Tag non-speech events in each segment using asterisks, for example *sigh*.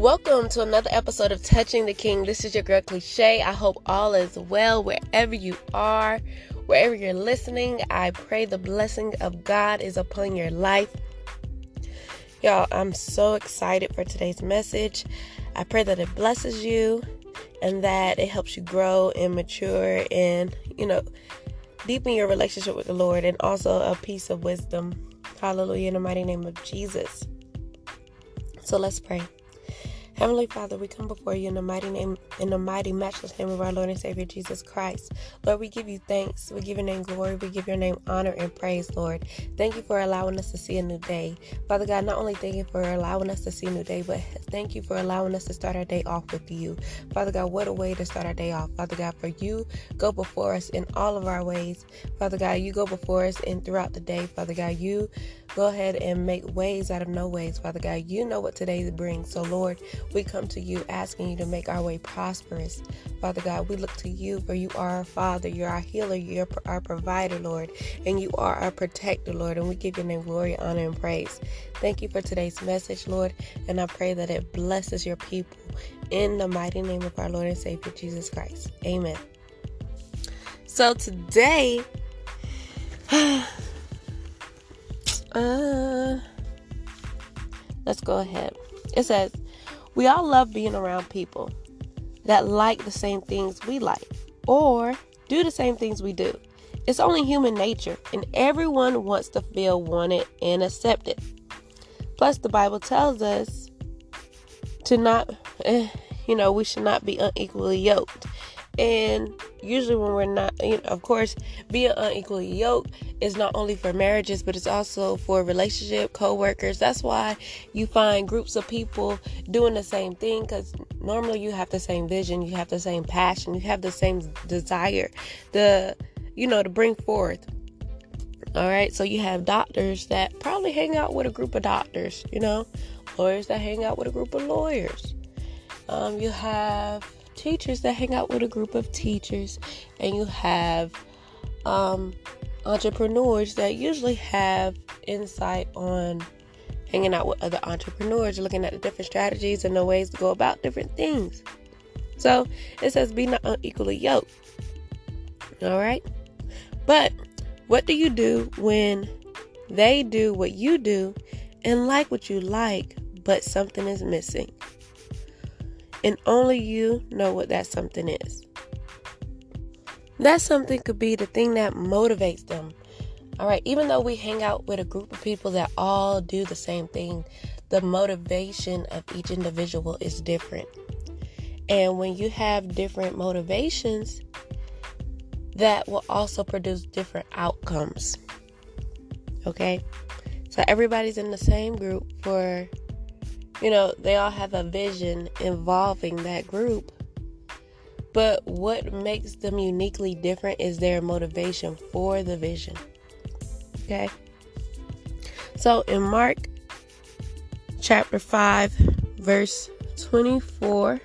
Welcome to another episode of Touching the King. This is your girl Cliche. I hope all is well wherever you are, wherever you're listening. I pray the blessing of God is upon your life. Y'all, I'm so excited for today's message. I pray that it blesses you and that it helps you grow and mature and, you know, deepen your relationship with the Lord and also a piece of wisdom. Hallelujah, in the mighty name of Jesus. So let's pray. Heavenly Father, we come before you in the mighty name, in the mighty matchless name of our Lord and Savior Jesus Christ. Lord, we give you thanks. We give your name glory. We give your name honor and praise, Lord. Thank you for allowing us to see a new day. Father God, not only thank you for allowing us to see a new day, but thank you for allowing us to start our day off with you. Father God, what a way to start our day off. Father God, for you go before us in all of our ways. Father God, you go before us and throughout the day. Father God, you go ahead and make ways out of no ways. Father God, you know what today brings. So, Lord, we come to you asking you to make our way prosperous. Father God, we look to you for you are our Father, you're our healer, you're our provider, Lord, and you are our protector, Lord. And we give your name glory, honor, and praise. Thank you for today's message, Lord, and I pray that it blesses your people in the mighty name of our Lord and Savior Jesus Christ. Amen. So today, *sighs* uh, let's go ahead. It says, we all love being around people that like the same things we like or do the same things we do. It's only human nature, and everyone wants to feel wanted and accepted. Plus, the Bible tells us to not, eh, you know, we should not be unequally yoked. And usually, when we're not, you know, of course, being unequally yoked is not only for marriages, but it's also for relationship, co-workers. That's why you find groups of people doing the same thing because normally you have the same vision, you have the same passion, you have the same desire, the you know, to bring forth. All right, so you have doctors that probably hang out with a group of doctors, you know, lawyers that hang out with a group of lawyers. Um, you have teachers that hang out with a group of teachers, and you have um, entrepreneurs that usually have insight on hanging out with other entrepreneurs, looking at the different strategies and the ways to go about different things. So it says be not unequally yoked. All right. But what do you do when they do what you do and like what you like, but something is missing? And only you know what that something is. That something could be the thing that motivates them. All right, even though we hang out with a group of people that all do the same thing, the motivation of each individual is different. And when you have different motivations, that will also produce different outcomes. Okay? So everybody's in the same group for you know, they all have a vision involving that group. But what makes them uniquely different is their motivation for the vision. Okay? So in Mark chapter 5, verse 24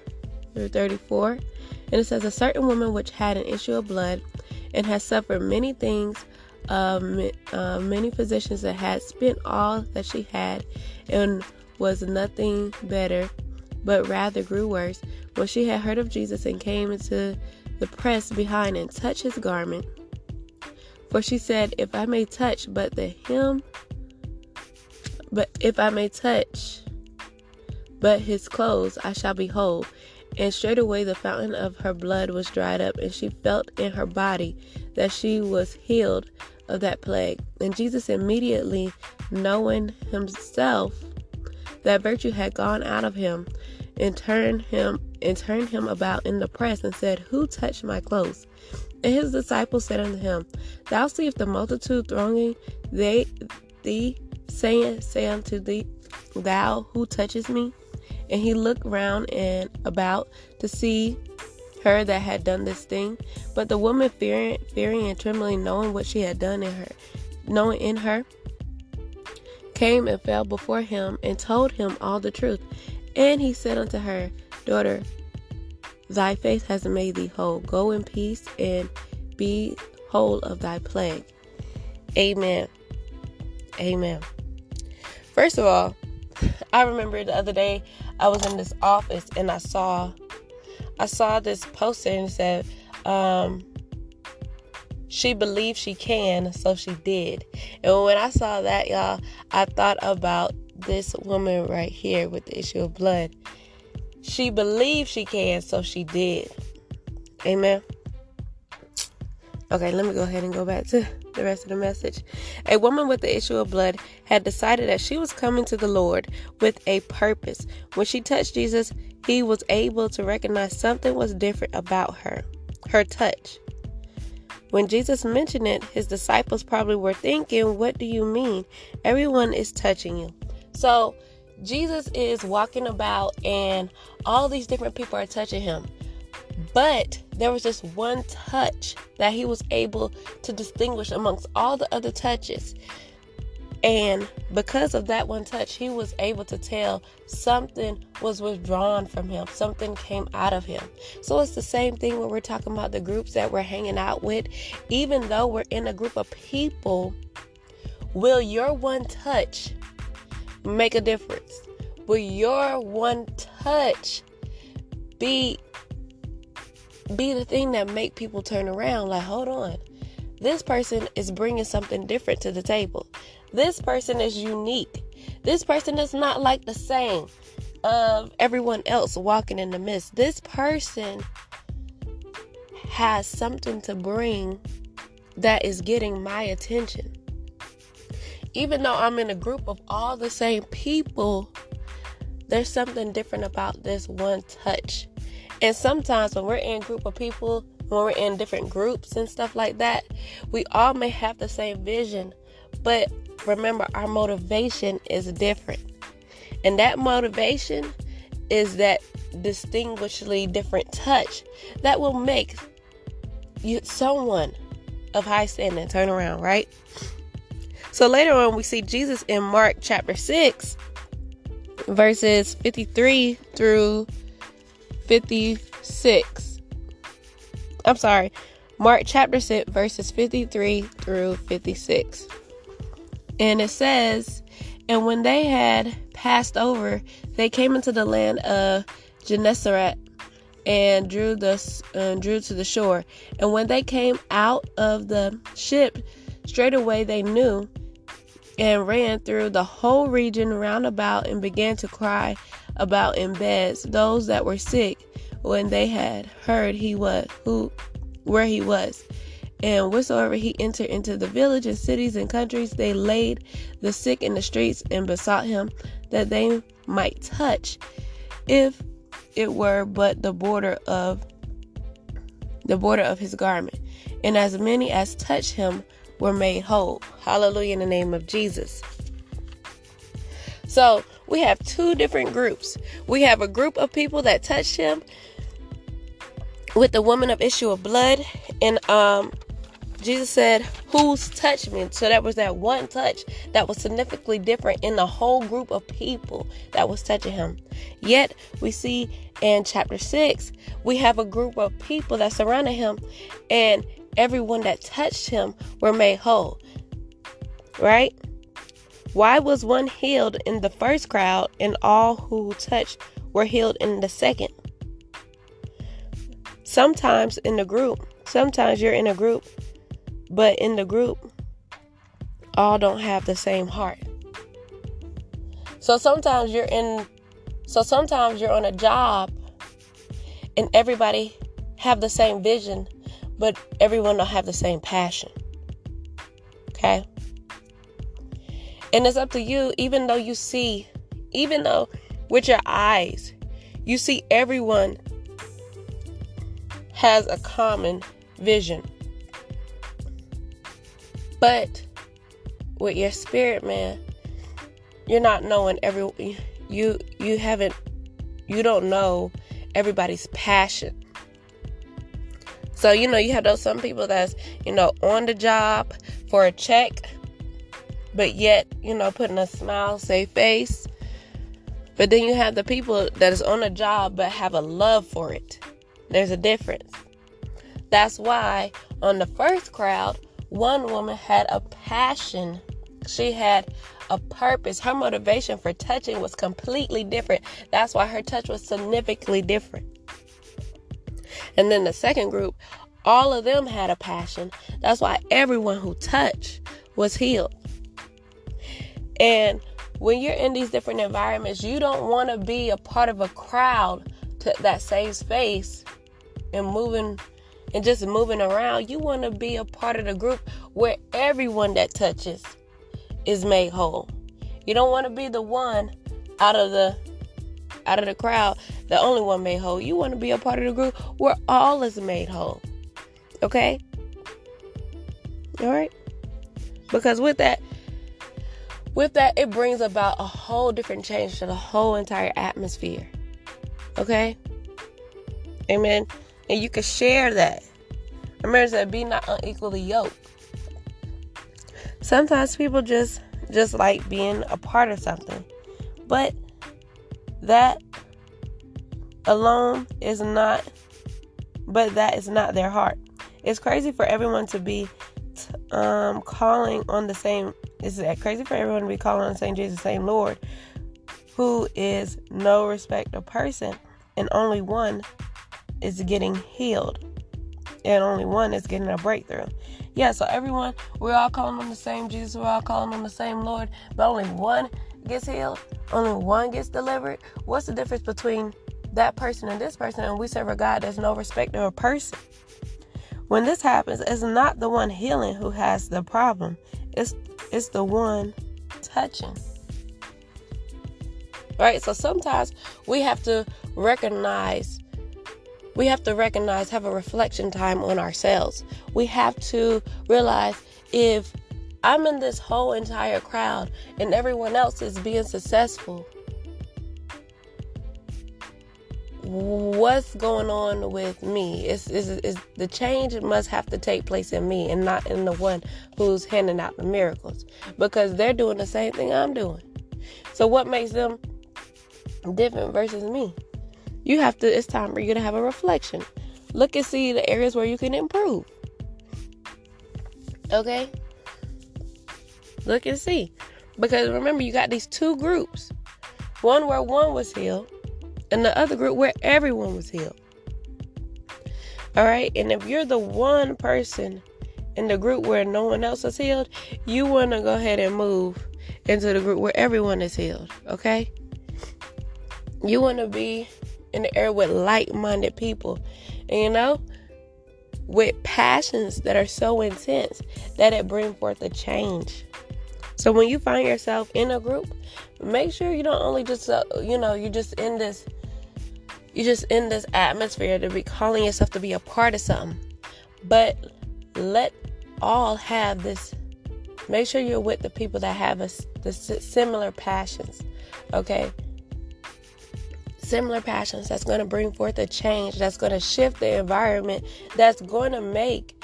through 34, and it says, A certain woman which had an issue of blood and had suffered many things uh, uh, many physicians that had spent all that she had and was nothing better, but rather grew worse. When she had heard of Jesus and came into the press behind and touched his garment, for she said, If I may touch but the hem, but if I may touch but his clothes, I shall be whole. And straightway the fountain of her blood was dried up, and she felt in her body that she was healed of that plague. And Jesus immediately, knowing himself that virtue had gone out of him and turned him and turned him about in the press and said, Who touched my clothes? And his disciples said unto him, Thou seest the multitude thronging they thee, saying, Say unto thee, Thou who touches me? And he looked round and about to see her that had done this thing. But the woman fearing fearing and trembling, knowing what she had done in her knowing in her, came and fell before him and told him all the truth. And he said unto her, Daughter, thy faith has made thee whole. Go in peace and be whole of thy plague. Amen. Amen. First of all, *laughs* I remember the other day I was in this office and I saw I saw this poster and it said um, she believed she can, so she did. And when I saw that, y'all, I thought about this woman right here with the issue of blood. She believed she can, so she did. Amen. Okay, let me go ahead and go back to the rest of the message. A woman with the issue of blood had decided that she was coming to the Lord with a purpose. When she touched Jesus, he was able to recognize something was different about her her touch. When Jesus mentioned it, his disciples probably were thinking, What do you mean? Everyone is touching you. So, Jesus is walking about, and all these different people are touching him. But there was just one touch that he was able to distinguish amongst all the other touches. And because of that one touch, he was able to tell something was withdrawn from him, something came out of him. So it's the same thing when we're talking about the groups that we're hanging out with. Even though we're in a group of people, will your one touch make a difference? Will your one touch be be the thing that make people turn around like hold on this person is bringing something different to the table this person is unique. This person is not like the same of everyone else walking in the midst. This person has something to bring that is getting my attention. Even though i'm in a group of all the same people there's something different about this one touch. And sometimes when we're in a group of people, when we're in different groups and stuff like that, we all may have the same vision, but remember our motivation is different. And that motivation is that distinguishedly different touch that will make you someone of high standing turn around, right? So later on we see Jesus in Mark chapter 6 verses 53 through 56. I'm sorry, Mark chapter 6, verses 53 through 56. And it says, And when they had passed over, they came into the land of Gennesaret and drew the uh, drew to the shore. And when they came out of the ship, straightway they knew and ran through the whole region round about and began to cry about in beds those that were sick when they had heard he was who where he was and whatsoever he entered into the villages cities and countries they laid the sick in the streets and besought him that they might touch if it were but the border of the border of his garment. And as many as touched him were made whole. Hallelujah in the name of jesus. So we have two different groups. We have a group of people that touched him with the woman of issue of blood, and um, Jesus said, Who's touched me? So that was that one touch that was significantly different in the whole group of people that was touching him. Yet we see in chapter 6, we have a group of people that surrounded him, and everyone that touched him were made whole. Right? Why was one healed in the first crowd and all who touched were healed in the second? Sometimes in the group, sometimes you're in a group, but in the group, all don't have the same heart. So sometimes you're in so sometimes you're on a job and everybody have the same vision, but everyone don't have the same passion. Okay? And it's up to you, even though you see, even though with your eyes, you see everyone has a common vision. But with your spirit, man, you're not knowing every you you haven't you don't know everybody's passion. So you know you have those some people that's you know on the job for a check but yet, you know, putting a smile, safe face. But then you have the people that is on a job but have a love for it. There's a difference. That's why on the first crowd, one woman had a passion. She had a purpose. Her motivation for touching was completely different. That's why her touch was significantly different. And then the second group, all of them had a passion. That's why everyone who touched was healed. And when you're in these different environments, you don't want to be a part of a crowd to, that saves face and moving and just moving around. You want to be a part of the group where everyone that touches is made whole. You don't want to be the one out of the out of the crowd, the only one made whole. You want to be a part of the group where all is made whole. Okay? All right? Because with that with that it brings about a whole different change to the whole entire atmosphere. Okay? Amen. And you can share that. Remember said be not unequally yoked. Sometimes people just just like being a part of something. But that alone is not but that is not their heart. It's crazy for everyone to be um, calling on the same. Is it crazy for everyone to be calling on the same Jesus, same Lord, who is no respect of person, and only one is getting healed, and only one is getting a breakthrough. Yeah, so everyone, we're all calling on the same Jesus, we're all calling on the same Lord, but only one gets healed, only one gets delivered. What's the difference between that person and this person? And we serve a God that's no respecter of person. When this happens, it's not the one healing who has the problem. It's it's the one touching. Right? So sometimes we have to recognize we have to recognize have a reflection time on ourselves. We have to realize if I'm in this whole entire crowd and everyone else is being successful, what's going on with me is is the change must have to take place in me and not in the one who's handing out the miracles because they're doing the same thing I'm doing. So what makes them different versus me? You have to it's time for you to have a reflection. Look and see the areas where you can improve. Okay? Look and see. Because remember you got these two groups. One where one was healed and the other group where everyone was healed. All right, and if you're the one person in the group where no one else is healed, you want to go ahead and move into the group where everyone is healed. Okay, you want to be in the air with like-minded people, you know, with passions that are so intense that it bring forth a change. So when you find yourself in a group, make sure you don't only just uh, you know you just in this you just in this atmosphere to be calling yourself to be a part of something. But let all have this. Make sure you're with the people that have a, the similar passions. Okay, similar passions that's going to bring forth a change. That's going to shift the environment. That's going to make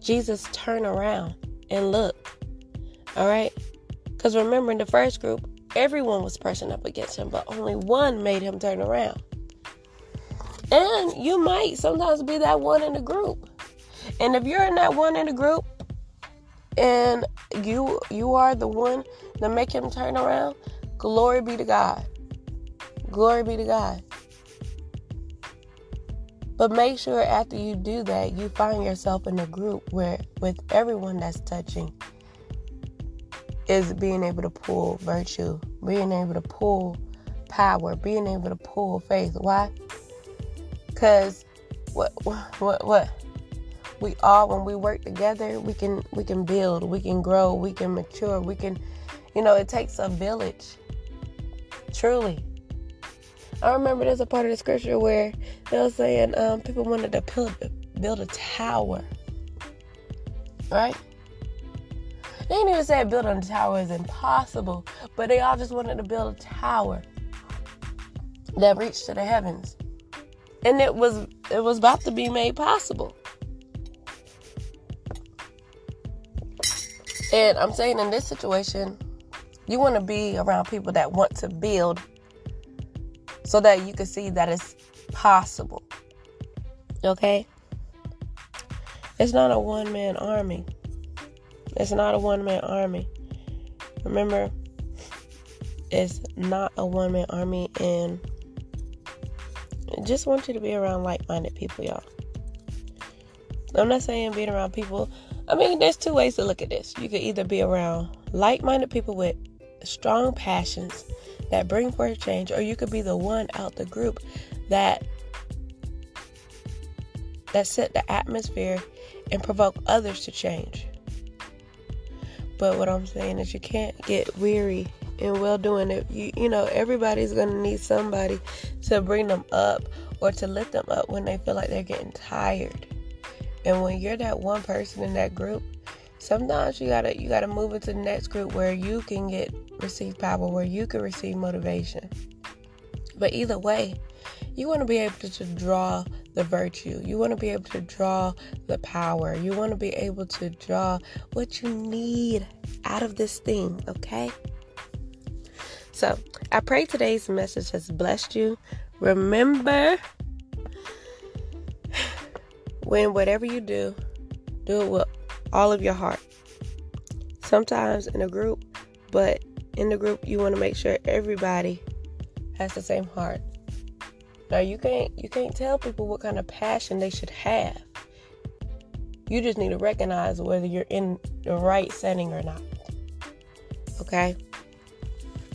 Jesus turn around and look. All right, because remember in the first group, everyone was pressing up against him, but only one made him turn around. And you might sometimes be that one in the group. And if you're in that one in the group and you you are the one to make him turn around, glory be to God. Glory be to God. But make sure after you do that, you find yourself in a group where with everyone that's touching is being able to pull virtue, being able to pull power, being able to pull faith. Why? Cause what what what we all when we work together, we can we can build, we can grow, we can mature, we can you know, it takes a village. Truly. I remember there's a part of the scripture where they were saying um, people wanted to build, build a tower. Right? They didn't even say building a tower is impossible, but they all just wanted to build a tower that reached to the heavens and it was it was about to be made possible. And I'm saying in this situation, you want to be around people that want to build so that you can see that it's possible. Okay? It's not a one man army. It's not a one man army. Remember, it's not a one man army, and I just want you to be around like minded people, y'all. I'm not saying being around people. I mean, there's two ways to look at this. You could either be around like minded people with strong passions that bring forth change, or you could be the one out the group that that set the atmosphere and provoke others to change. But what I'm saying is you can't get weary in well doing it. You you know, everybody's gonna need somebody to bring them up or to lift them up when they feel like they're getting tired. And when you're that one person in that group, sometimes you gotta you gotta move into the next group where you can get receive power, where you can receive motivation. But either way, you want to be able to draw the virtue. You want to be able to draw the power. You want to be able to draw what you need out of this thing, okay? So, I pray today's message has blessed you. Remember, when whatever you do, do it with all of your heart. Sometimes in a group, but in the group, you want to make sure everybody has the same heart. Now you can't you can't tell people what kind of passion they should have. You just need to recognize whether you're in the right setting or not. Okay?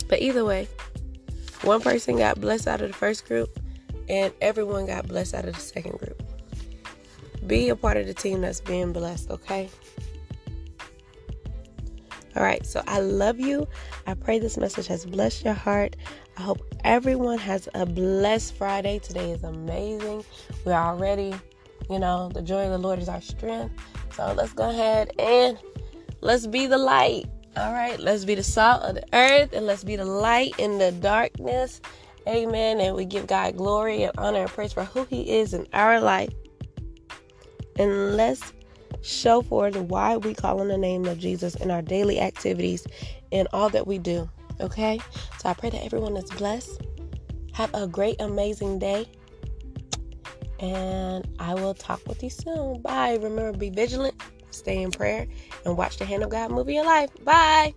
But either way, one person got blessed out of the first group and everyone got blessed out of the second group. Be a part of the team that's being blessed, okay? All right, so I love you. I pray this message has blessed your heart. I hope everyone has a blessed Friday. Today is amazing. We're already, you know, the joy of the Lord is our strength. So let's go ahead and let's be the light. All right, let's be the salt of the earth and let's be the light in the darkness. Amen. And we give God glory and honor and praise for who He is in our life. And let's show forth why we call on the name of Jesus in our daily activities and all that we do. Okay? So I pray that everyone is blessed. Have a great, amazing day. And I will talk with you soon. Bye. Remember, be vigilant, stay in prayer, and watch the hand of God move in life. Bye.